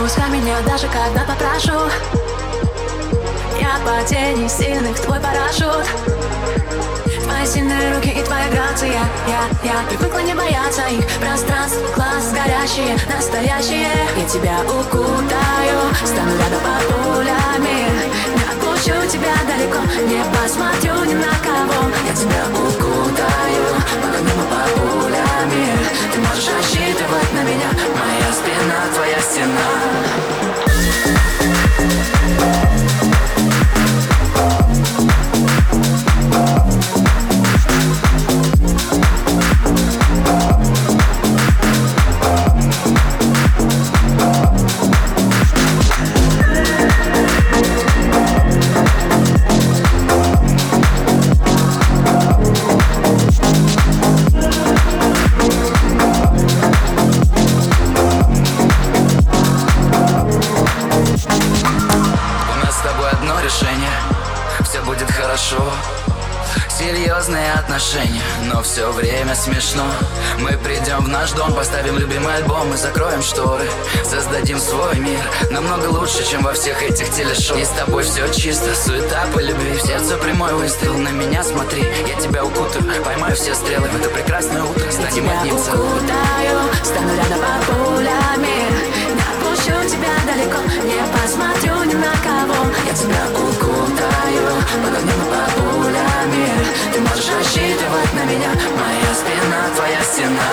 меня даже когда попрошу. Я падений сильных твой парашют. Твои сильные руки и твоя грация. Я, я привыкла не бояться их. Пространств, глаз горящие, настоящие. Я тебя укутаю, стану рядом под пулями Решение Все будет хорошо. Серьезные отношения, но все время смешно. Мы придем в наш дом, поставим любимый альбом И закроем шторы, создадим свой мир Намного лучше, чем во всех этих телешоу. И с тобой все чисто, суета по любви. В сердце прямой выстрел, на меня смотри. Я тебя укутаю, поймаю все стрелы В это прекрасное утро. Станем одним целым Моя спина, твоя стена.